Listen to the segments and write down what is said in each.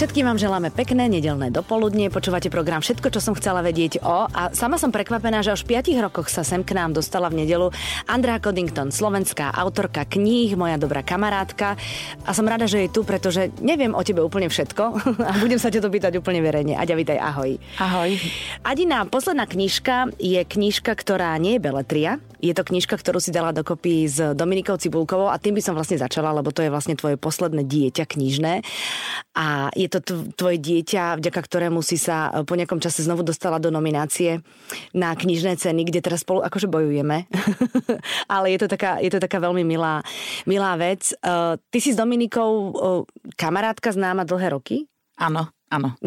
Všetkým vám želáme pekné nedelné dopoludnie. Počúvate program Všetko, čo som chcela vedieť o. A sama som prekvapená, že už v 5 rokoch sa sem k nám dostala v nedelu Andrea Coddington, slovenská autorka kníh, moja dobrá kamarátka. A som rada, že je tu, pretože neviem o tebe úplne všetko a budem sa ťa to pýtať úplne verejne. Aďa, vítaj, ahoj. Ahoj. Adina, posledná knižka je knižka, ktorá nie je beletria. Je to knižka, ktorú si dala dokopy s Dominikou Cibulkovou a tým by som vlastne začala, lebo to je vlastne tvoje posledné dieťa knižné. A je to tvoje dieťa, vďaka ktorému si sa e, po nejakom čase znovu dostala do nominácie na knižné ceny, kde teraz spolu akože bojujeme. Ale je to taká, je to taká veľmi milá, milá vec. Uh, ty si s Dominikou uh, kamarátka známa dlhé roky? Áno, áno.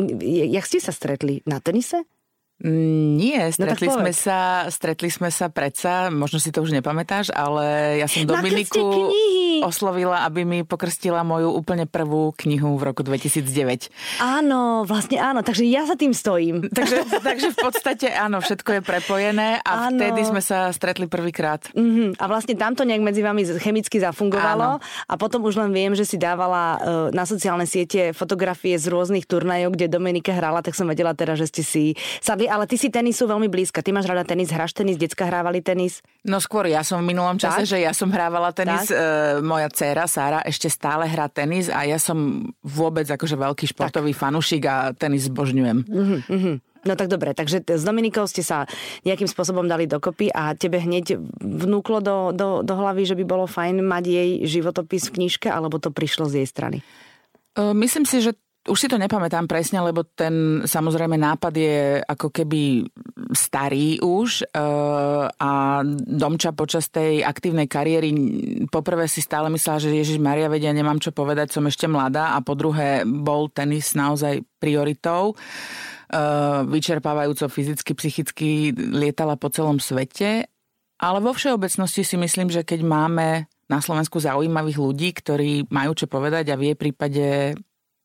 Jak ste sa stretli? Na tenise? Nie, no stretli, no sme sa, stretli sme sa predsa, možno si to už nepamätáš, ale ja som Dominiku oslovila, aby mi pokrstila moju úplne prvú knihu v roku 2009. Áno, vlastne áno, takže ja za tým stojím. takže, takže v podstate áno, všetko je prepojené a áno. vtedy sme sa stretli prvýkrát. Mm-hmm. A vlastne tamto nejak medzi vami chemicky zafungovalo áno. a potom už len viem, že si dávala uh, na sociálne siete fotografie z rôznych turnajov, kde Dominika hrala, tak som vedela teda, že ste si sadli ale ty si tenisu veľmi blízka. Ty máš rada tenis, hráš tenis, decka hrávali tenis? No skôr ja som v minulom čase, tak? že ja som hrávala tenis. E, moja dcéra Sára ešte stále hrá tenis a ja som vôbec akože veľký športový tak. fanušik a tenis zbožňujem. Uh-huh, uh-huh. No tak dobre, takže s Dominikou ste sa nejakým spôsobom dali dokopy a tebe hneď vnúklo do, do, do hlavy, že by bolo fajn mať jej životopis v knižke, alebo to prišlo z jej strany? E, myslím si, že už si to nepamätám presne, lebo ten samozrejme nápad je ako keby starý už uh, a Domča počas tej aktívnej kariéry poprvé si stále myslela, že Ježiš Maria vedia, nemám čo povedať, som ešte mladá a po druhé bol tenis naozaj prioritou. Uh, vyčerpávajúco fyzicky, psychicky lietala po celom svete, ale vo všeobecnosti si myslím, že keď máme na Slovensku zaujímavých ľudí, ktorí majú čo povedať a vie prípade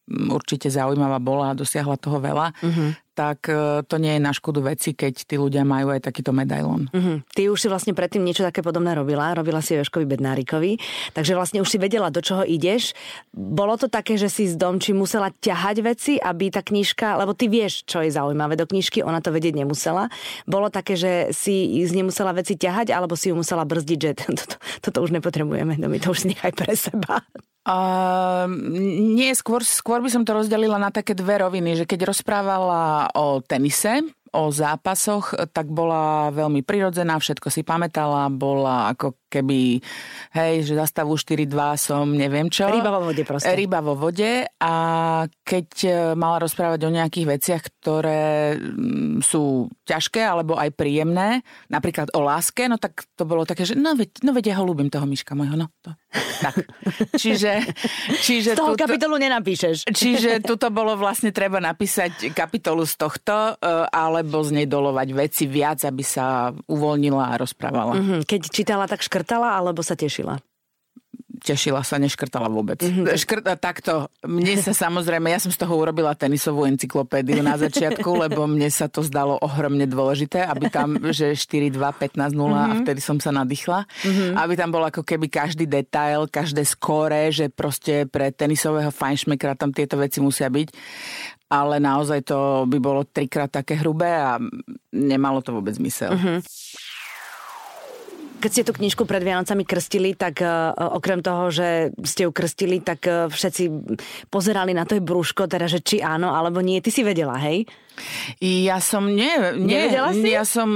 určite zaujímavá bola a dosiahla toho veľa, uh-huh. Tak e, to nie je na škodu veci, keď tí ľudia majú aj takýto medailón. Uh-huh. Ty už si vlastne predtým niečo také podobné robila, robila si Joškovi Bednárikovi, takže vlastne už si vedela, do čoho ideš. Bolo to také, že si z domči musela ťahať veci, aby tá knižka, lebo ty vieš, čo je zaujímavé do knižky, ona to vedieť nemusela. Bolo také, že si z nej musela veci ťahať, alebo si ju musela brzdiť, že toto, toto už nepotrebujeme, no my to už nechaj pre seba. Uh, nie, skôr, skôr by som to rozdelila na také dve roviny, že keď rozprávala o tenise, o zápasoch, tak bola veľmi prirodzená, všetko si pamätala, bola ako keby, hej, že zastavu 4-2 som neviem čo. Ryba vo vode proste. Ryba vo vode a keď e, mala rozprávať o nejakých veciach, ktoré mm, sú ťažké alebo aj príjemné, napríklad o láske, no tak to bolo také, že no veď, no veď ja ho ľúbim, toho myška môjho, no to. Tak. Čiže, čiže z toho tuto, kapitolu nenapíšeš. Čiže tuto bolo vlastne treba napísať kapitolu z tohto, e, alebo z nej dolovať veci viac, aby sa uvoľnila a rozprávala. Mm-hmm. Keď čítala, tak škr- škrtala alebo sa tešila? Tešila sa, neškrtala vôbec. Mm-hmm. Škrta takto. Mne sa samozrejme, ja som z toho urobila tenisovú encyklopédiu na začiatku, lebo mne sa to zdalo ohromne dôležité, aby tam, že 4, 2, 15, 0 mm-hmm. a mhm. vtedy som sa nadýchla. Mm-hmm. Aby tam bol ako keby každý detail, každé skóre, že proste pre tenisového fajnšmekra tam tieto veci musia byť. Ale naozaj to by bolo trikrát také hrubé a nemalo to vôbec zmysel. Mm-hmm. Keď ste tú knižku pred Vianocami krstili, tak uh, okrem toho, že ste ju krstili, tak uh, všetci pozerali na to je brúško, teda, že či áno alebo nie. Ty si vedela, hej? Ja som, nie, nie si? ja som,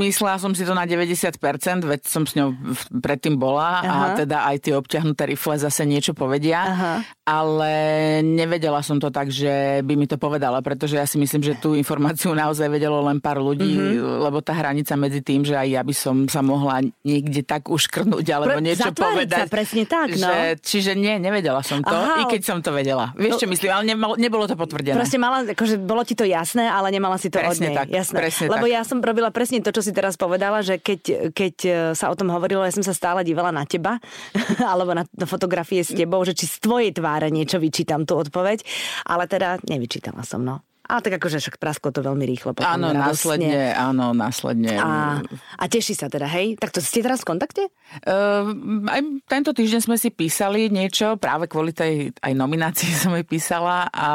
myslela som si to na 90%, veď som s ňou predtým bola Aha. a teda aj tie obťahnuté rifle zase niečo povedia, Aha. ale nevedela som to tak, že by mi to povedala, pretože ja si myslím, že tú informáciu naozaj vedelo len pár ľudí, mm-hmm. lebo tá hranica medzi tým, že aj ja by som sa mohla niekde tak uškrnúť alebo Pre, niečo povedať. Sa, presne tak, no. Že, čiže nie, nevedela som to, Aha. i keď som to vedela. Vieš, čo no. myslím, ale nebolo, nebolo to potvrdené. Proste mala, akože bolo ti to jasné ale nemala si to presne od nej. Tak, jasné. Presne Lebo tak. ja som robila presne to, čo si teraz povedala, že keď, keď e, sa o tom hovorilo, ja som sa stále dívala na teba, alebo na, na fotografie s tebou, že či z tvojej tváre niečo vyčítam tú odpoveď, ale teda nevyčítala som, no. Ale tak akože však prasklo to veľmi rýchlo. Potom áno, radostne. následne, áno, následne. A, a teší sa teda, hej? Tak to ste teraz v kontakte? Uh, aj tento týždeň sme si písali niečo, práve kvôli tej aj nominácii som jej písala a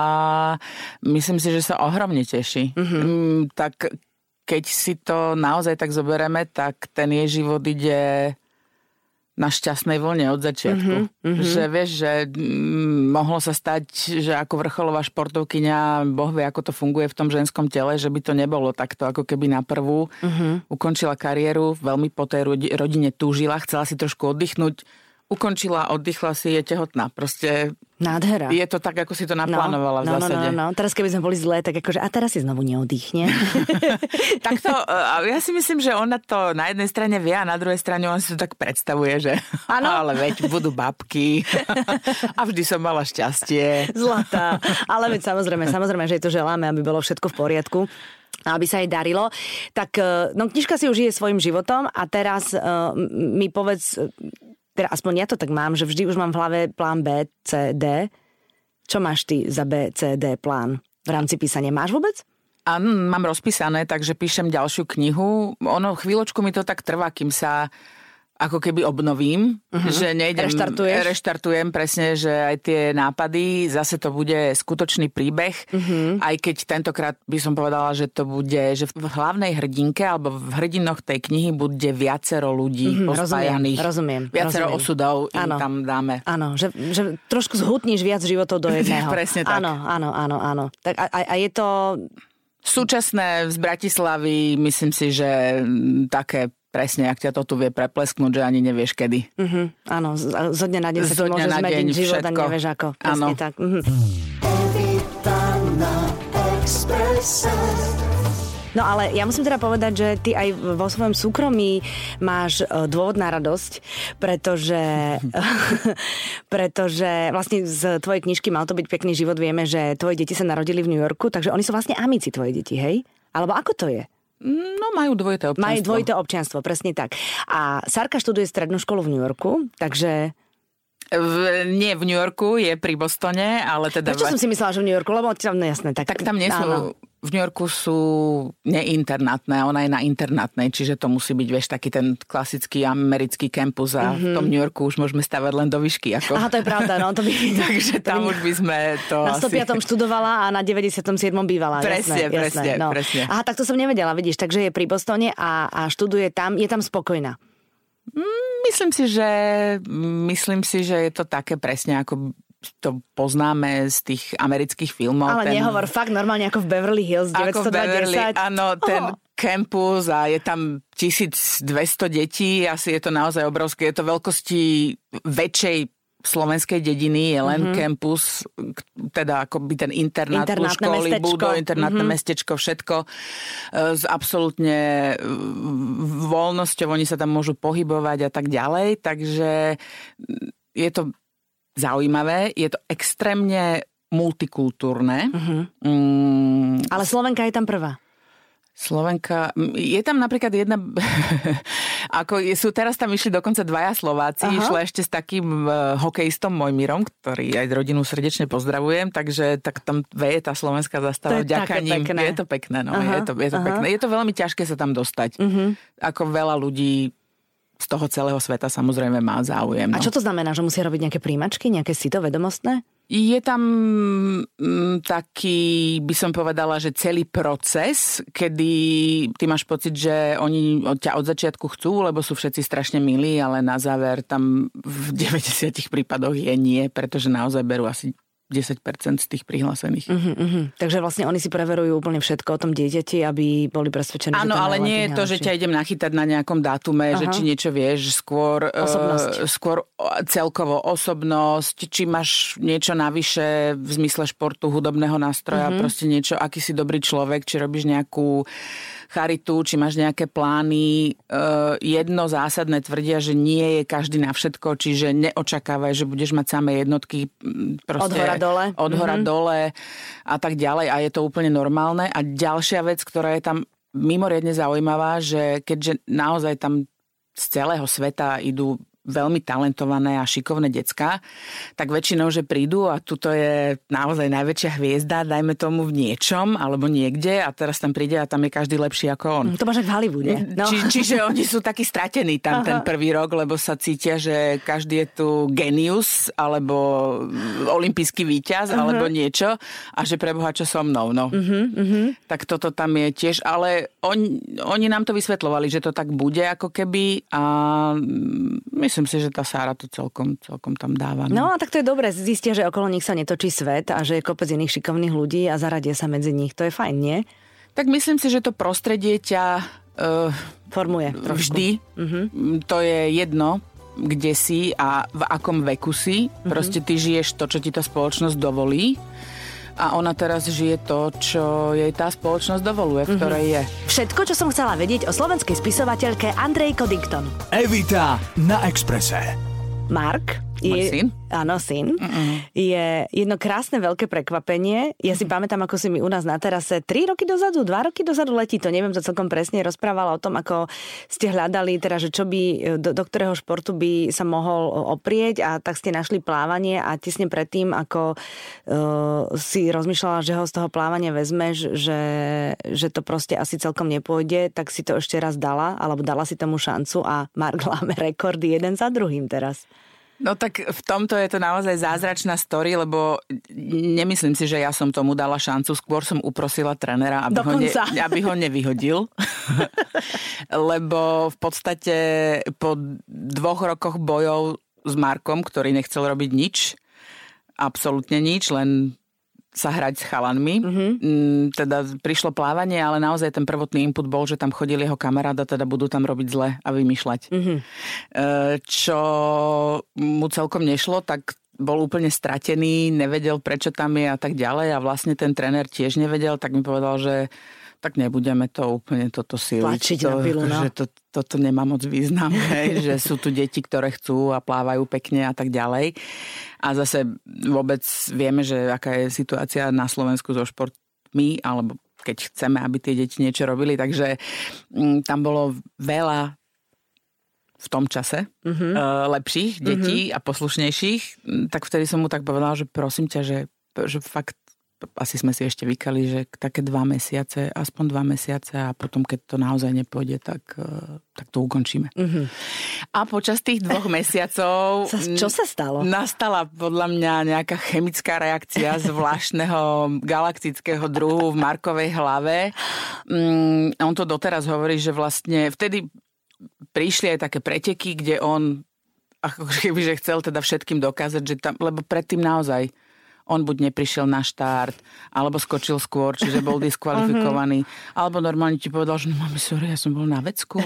myslím si, že sa ohromne teší. Uh-huh. Um, tak keď si to naozaj tak zoberieme, tak ten jej život ide na šťastnej vlne od začiatku. Mm-hmm, Že vieš, že mm, mohlo sa stať, že ako vrcholová športovkyňa, Boh vie, ako to funguje v tom ženskom tele, že by to nebolo takto, ako keby na prvú. Mm-hmm. Ukončila kariéru, veľmi po tej rodine túžila, chcela si trošku oddychnúť, ukončila, oddychla si, je tehotná. Proste Nádhera. Je to tak, ako si to naplánovala no, v zásade. No, no, no. Teraz keby sme boli zlé, tak akože a teraz si znovu neoddychne. tak to, ja si myslím, že ona to na jednej strane vie a na druhej strane on si to tak predstavuje, že ano? ale veď budú babky a vždy som mala šťastie. Zlatá. Ale veď samozrejme, samozrejme, že je to želáme, aby bolo všetko v poriadku aby sa jej darilo. Tak, no knižka si už žije svojim životom a teraz uh, mi povedz, teda aspoň ja to tak mám, že vždy už mám v hlave plán B, C, D. Čo máš ty za B, C, D plán v rámci písania? Máš vôbec? Áno, mám rozpísané, takže píšem ďalšiu knihu. Ono chvíľočku mi to tak trvá, kým sa ako keby obnovím, uh-huh. že nejdem, Reštartuješ? reštartujem presne, že aj tie nápady, zase to bude skutočný príbeh, uh-huh. aj keď tentokrát by som povedala, že to bude, že v hlavnej hrdinke alebo v hrdinoch tej knihy bude viacero ľudí uh-huh, pospájaných. Rozumiem, rozumiem. Viacero rozumiem. osudov im tam dáme. Áno, že, že trošku zhutníš viac životov do jedného. presne tak. Áno, áno, áno, áno. Tak a, a je to... Súčasné z Bratislavy, myslím si, že také presne, ak ťa to tu vie preplesknúť, že ani nevieš kedy. Uh-huh, áno, zo dňa na deň sa to môže zmeniť život všetko. a nevieš ako. Presne ano. tak. Uh-huh. No ale ja musím teda povedať, že ty aj vo svojom súkromí máš e, dôvod na radosť, pretože, pretože vlastne z tvojej knižky Mal to byť pekný život vieme, že tvoje deti sa narodili v New Yorku, takže oni sú vlastne amici tvoje deti, hej? Alebo ako to je? No majú dvojité občianstvo. Majú dvojité občianstvo, presne tak. A Sarka študuje strednú školu v New Yorku, takže v, nie v New Yorku, je pri Bostone, ale teda... Prečo som si myslela, že v New Yorku? Lebo tam, no jasné. Tak, tak tam nie sú... V New Yorku sú neinternátne, ona je na internátnej, čiže to musí byť, vieš, taký ten klasický americký kampus a mm-hmm. v tom New Yorku už môžeme stavať len do výšky. Ako... Aha, to je pravda, no to by... Takže tam to by... už by sme to Na 105. Asi... študovala a na 97. bývala. Presne, jasné, presne, jasné, no. presne. Aha, tak to som nevedela, vidíš, takže je pri Bostone a, a študuje tam, je tam spokojná. Mm, myslím si, že myslím si, že je to také presne ako to poznáme z tých amerických filmov. Ale ten, nehovor fakt normálne ako v Beverly Hills 910. Ako v Beverly, áno, ten oh. campus a je tam 1200 detí, asi je to naozaj obrovské. Je to veľkosti väčšej slovenskej dediny je len mm-hmm. campus, teda akoby ten internát plus školy, budú, internátne mm-hmm. mestečko, všetko e, s absolútne e, voľnosťou, oni sa tam môžu pohybovať a tak ďalej, takže je to zaujímavé, je to extrémne multikultúrne. Uh-huh. Mm. Ale Slovenka je tam prvá. Slovenka, je tam napríklad jedna, ako sú teraz tam išli dokonca dvaja Slováci, Aha. išla ešte s takým uh, hokejistom Mojmirom, ktorý aj rodinu srdečne pozdravujem, takže tak tam veje tá slovenská zastava vďaka ním. Pekné. Je to pekné, no, je to, je to pekné. Je to veľmi ťažké sa tam dostať. Uh-huh. Ako veľa ľudí z toho celého sveta samozrejme má záujem. No. A čo to znamená, že musia robiť nejaké príjmačky, nejaké sito vedomostné? Je tam mm, taký, by som povedala, že celý proces, kedy ty máš pocit, že oni od ťa od začiatku chcú, lebo sú všetci strašne milí, ale na záver tam v 90 prípadoch je nie, pretože naozaj berú asi 10% z tých prihlásených. Uh-huh, uh-huh. Takže vlastne oni si preverujú úplne všetko o tom dieťati, aby boli presvedčení, Áno, ale nie je to, že ťa idem nachytať na nejakom dátume, uh-huh. že či niečo vieš, skôr, osobnosť. Uh, skôr celkovo osobnosť, či máš niečo navyše v zmysle športu, hudobného nástroja, uh-huh. proste niečo, aký si dobrý človek, či robíš nejakú charitu, či máš nejaké plány. Uh, jedno zásadné tvrdia, že nie je každý na všetko, čiže neočakávaj, že budeš mať samé jednotky proste, od hora dole. Od hora mm-hmm. dole a tak ďalej a je to úplne normálne. A ďalšia vec, ktorá je tam mimoriadne zaujímavá, že keďže naozaj tam z celého sveta idú veľmi talentované a šikovné decka, tak väčšinou, že prídu a tuto je naozaj najväčšia hviezda, dajme tomu v niečom alebo niekde a teraz tam príde a tam je každý lepší ako on. To máš v Hollywoode. No. Či, čiže oni sú takí stratení tam Aha. ten prvý rok, lebo sa cítia, že každý je tu genius alebo olimpijský víťaz uh-huh. alebo niečo a že preboha čo so mnou. No. Uh-huh, uh-huh. Tak toto tam je tiež, ale on, oni nám to vysvetlovali, že to tak bude ako keby a myslím si, že tá Sára to celkom, celkom tam dáva. No. no a tak to je dobré, zistia, že okolo nich sa netočí svet a že je kopec iných šikovných ľudí a zaradia sa medzi nich. To je fajn, nie? Tak myslím si, že to prostredie ťa uh, formuje trošku. vždy. Uh-huh. To je jedno, kde si a v akom veku si. Uh-huh. Proste ty žiješ to, čo ti tá spoločnosť dovolí a ona teraz žije to, čo jej tá spoločnosť dovoluje, v ktorej mm-hmm. je. Všetko, čo som chcela vedieť o slovenskej spisovateľke Andrej Coddington. Evita na Exprese. Mark môj je, syn? Áno, syn. Mm-mm. Je jedno krásne veľké prekvapenie. Ja si pamätám, ako si mi u nás na terase 3 roky dozadu, 2 roky dozadu letí, to neviem to celkom presne, rozprávala o tom, ako ste hľadali, teda, že čo by, do, do ktorého športu by sa mohol oprieť a tak ste našli plávanie a tesne predtým, ako uh, si rozmýšľala, že ho z toho plávania vezmeš, že, že to proste asi celkom nepôjde, tak si to ešte raz dala, alebo dala si tomu šancu a Mark láme rekordy jeden za druhým teraz. No tak v tomto je to naozaj zázračná story, lebo nemyslím si, že ja som tomu dala šancu. Skôr som uprosila trénera, aby, ho, ne, aby ho nevyhodil. lebo v podstate po dvoch rokoch bojov s Markom, ktorý nechcel robiť nič, absolútne nič, len sa hrať s chalanmi. Mm-hmm. Teda prišlo plávanie, ale naozaj ten prvotný input bol, že tam chodil jeho kamaráda, teda budú tam robiť zle a vymýšľať. Mm-hmm. Čo mu celkom nešlo, tak bol úplne stratený, nevedel prečo tam je a tak ďalej a vlastne ten tréner tiež nevedel, tak mi povedal, že tak nebudeme to úplne toto siliť. to, pilu, no. že to, toto nemá moc význam, hej, že sú tu deti, ktoré chcú a plávajú pekne a tak ďalej. A zase vôbec vieme, že aká je situácia na Slovensku so športmi, alebo keď chceme, aby tie deti niečo robili, takže m, mm, tam bolo veľa v tom čase mm-hmm. uh, lepších detí mm-hmm. a poslušnejších, tak vtedy som mu tak povedala, že prosím ťa, že, že fakt asi sme si ešte vykali, že také dva mesiace, aspoň dva mesiace a potom, keď to naozaj nepôjde, tak, e, tak to ukončíme. Mm-hmm. A počas tých dvoch mesiacov... Čo sa stalo? Nastala podľa mňa nejaká chemická reakcia zvláštneho galaktického druhu v Markovej hlave. Mm, on to doteraz hovorí, že vlastne vtedy prišli aj také preteky, kde on ako keby, že chcel teda všetkým dokázať, že tam, lebo predtým naozaj on buď neprišiel na štart, alebo skočil skôr, čiže bol diskvalifikovaný, uh-huh. alebo normálne ti povedal, že no máme, sorry, ja som bol na vecku.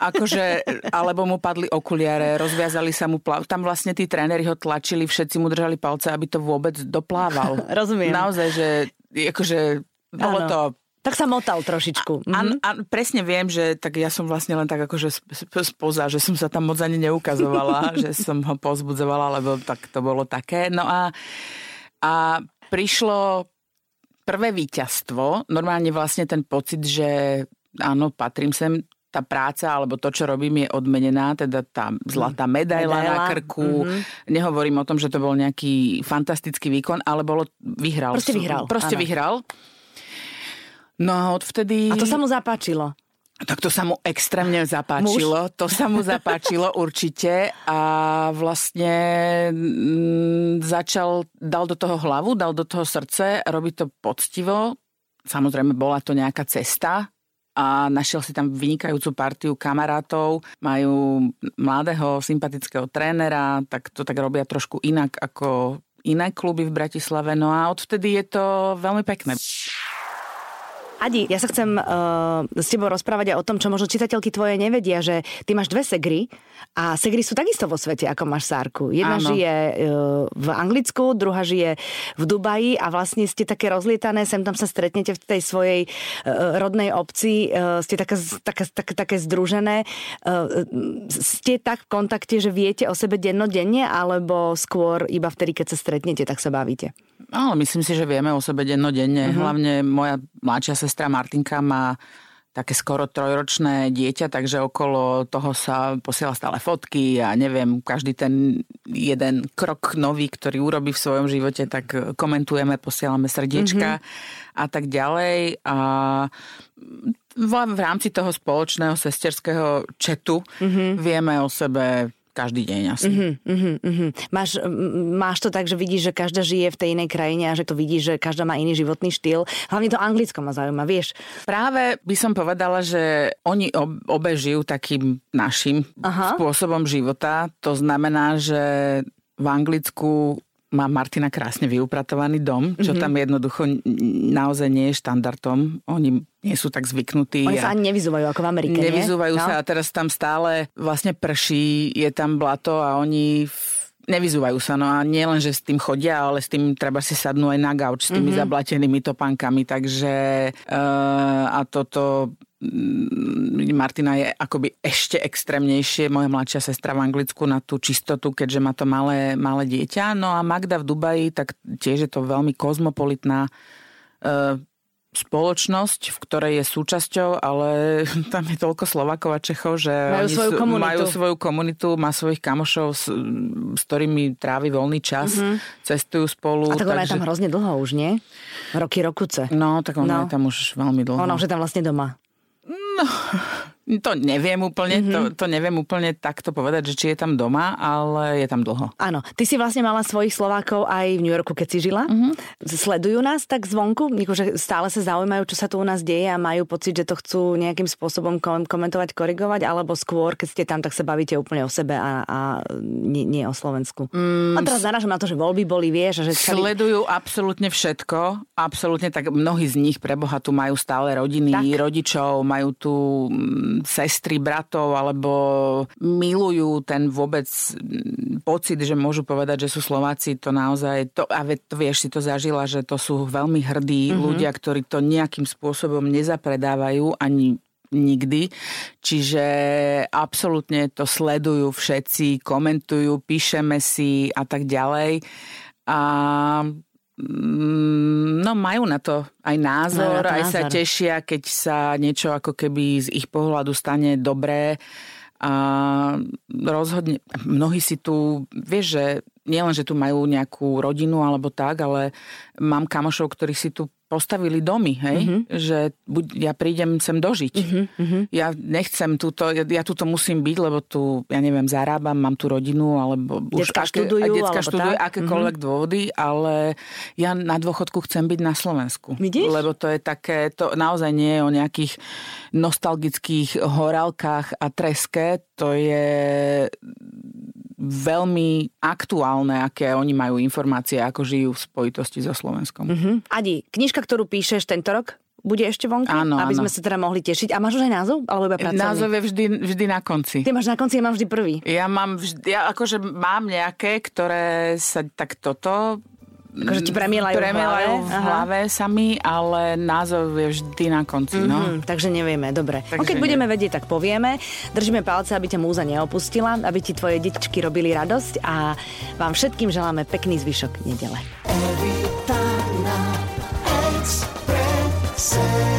Akože, alebo mu padli okuliare, rozviazali sa mu plav. Tam vlastne tí tréneri ho tlačili, všetci mu držali palce, aby to vôbec doplával. Rozumiem. Naozaj, že akože bolo ano. to tak sa motal trošičku. A, mhm. a presne viem, že tak ja som vlastne len tak akože spoza, že som sa tam moc ani neukazovala, že som ho pozbudzovala, lebo tak to bolo také. No a a prišlo prvé víťazstvo, normálne vlastne ten pocit, že áno, patrím sem, tá práca alebo to, čo robím, je odmenená, teda tá zlatá medaila, medaila. na krku. Mm-hmm. Nehovorím o tom, že to bol nejaký fantastický výkon, ale bolo, vyhral. Proste vyhral. Proste áno. vyhral. No a odvtedy... A to sa mu zapáčilo. Tak to sa mu extrémne zapáčilo. Muž. To sa mu zapáčilo určite a vlastne mm, začal, dal do toho hlavu, dal do toho srdce, robiť to poctivo. Samozrejme, bola to nejaká cesta a našiel si tam vynikajúcu partiu kamarátov. Majú mladého, sympatického trénera, tak to tak robia trošku inak ako iné kluby v Bratislave. No a odvtedy je to veľmi pekné. Adi, ja sa chcem uh, s tebou rozprávať aj o tom, čo možno čitateľky tvoje nevedia, že ty máš dve segry a segry sú takisto vo svete, ako máš Sárku. Jedna Áno. žije uh, v Anglicku, druhá žije v Dubaji a vlastne ste také rozlietané, sem tam sa stretnete v tej svojej uh, rodnej obci, uh, ste také, také, také, také združené. Uh, ste tak v kontakte, že viete o sebe dennodenne, alebo skôr iba vtedy, keď sa stretnete, tak sa bavíte? Ale myslím si, že vieme o sebe dennodenne. Uh-huh. Hlavne moja mladšia sestra Martinka má také skoro trojročné dieťa, takže okolo toho sa posiela stále fotky a neviem, každý ten jeden krok nový, ktorý urobí v svojom živote, tak komentujeme, posielame srdiečka mm-hmm. a tak ďalej. A v rámci toho spoločného sesterského četu mm-hmm. vieme o sebe každý deň asi. Uh-huh, uh-huh, uh-huh. Máš, máš to tak, že vidíš, že každá žije v tej inej krajine a že to vidíš, že každá má iný životný štýl. Hlavne to anglicko ma zaujíma, vieš. Práve by som povedala, že oni obe žijú takým našim Aha. spôsobom života. To znamená, že v Anglicku má Martina krásne vyupratovaný dom, čo mm-hmm. tam jednoducho naozaj nie je štandardom. Oni nie sú tak zvyknutí. Oni sa ani nevyzúvajú ako v Amerike, Nevyzúvajú nie? sa no? a teraz tam stále vlastne prší, je tam blato a oni nevyzúvajú sa. No a nie len, že s tým chodia, ale s tým treba si sadnúť aj na gauč, s tými mm-hmm. zablatenými topánkami. Takže uh, a toto Martina je akoby ešte extrémnejšie, moja mladšia sestra v Anglicku na tú čistotu, keďže má to malé, malé dieťa. No a Magda v Dubaji, tak tiež je to veľmi kozmopolitná e, spoločnosť, v ktorej je súčasťou, ale tam je toľko Slovakov a Čechov, že majú svoju, sú, majú svoju komunitu, má svojich kamošov, s, s ktorými trávi voľný čas, mm-hmm. cestujú spolu. A tak ona takže... je tam hrozne dlho už, nie? Roky, rokuce. No, tak ona no. je tam už veľmi dlho. Ona už je tam vlastne doma. No, to neviem úplne, mm-hmm. to, to neviem úplne takto povedať, že či je tam doma, ale je tam dlho. Áno, ty si vlastne mala svojich Slovákov aj v New Yorku, keď si žila. Mm-hmm. Sledujú nás tak zvonku? že stále sa zaujímajú, čo sa tu u nás deje a majú pocit, že to chcú nejakým spôsobom komentovať, korigovať, alebo skôr, keď ste tam, tak sa bavíte úplne o sebe a, a nie, nie o Slovensku. Mm, a teraz narážam na to, že voľby boli, vieš. Že celý... Sledujú absolútne všetko, absolútne tak mnohí z nich pre Boha tu majú stále rodiny, tak. rodičov, majú tu mm, sestry, bratov, alebo milujú ten vôbec mm, pocit, že môžu povedať, že sú Slováci, to naozaj, to, a to vieš, si to zažila, že to sú veľmi hrdí mm-hmm. ľudia, ktorí to nejakým spôsobom nezapredávajú ani nikdy. Čiže absolútne to sledujú všetci, komentujú, píšeme si a tak ďalej. A no majú na to aj názor, aj názor. sa tešia, keď sa niečo ako keby z ich pohľadu stane dobré. A rozhodne, mnohí si tu, vieš, že nielen, že tu majú nejakú rodinu alebo tak, ale mám kamošov, ktorí si tu postavili domy, hej? Mm-hmm. Že buď ja prídem sem dožiť. Mm-hmm. Ja nechcem túto, ja, ja túto musím byť, lebo tu, ja neviem, zarábam, mám tu rodinu, alebo už aké, študujú, detská študujú, tak? akékoľvek mm-hmm. dôvody, ale ja na dôchodku chcem byť na Slovensku. Vidíš? Lebo to je také, to naozaj nie je o nejakých nostalgických horálkach a treske, to je veľmi aktuálne, aké oni majú informácie, ako žijú v spojitosti so Slovenskom. Uh-huh. Adi, knižka, ktorú píšeš tento rok, bude ešte vonku? Áno, Aby áno. sme sa teda mohli tešiť. A máš už aj názov? Alebo iba pracovný? Názov je vždy, vždy na konci. Ty máš na konci, ja mám vždy prvý. Ja mám vždy, ja akože mám nejaké, ktoré sa tak toto Akože ti premielajú, premielajú v hlave, v hlave sami, ale názov je vždy na konci. Mm-hmm, takže nevieme, dobre. Takže keď neviem. budeme vedieť, tak povieme. Držíme palce, aby ťa múza neopustila, aby ti tvoje detičky robili radosť a vám všetkým želáme pekný zvyšok nedele. Every time express.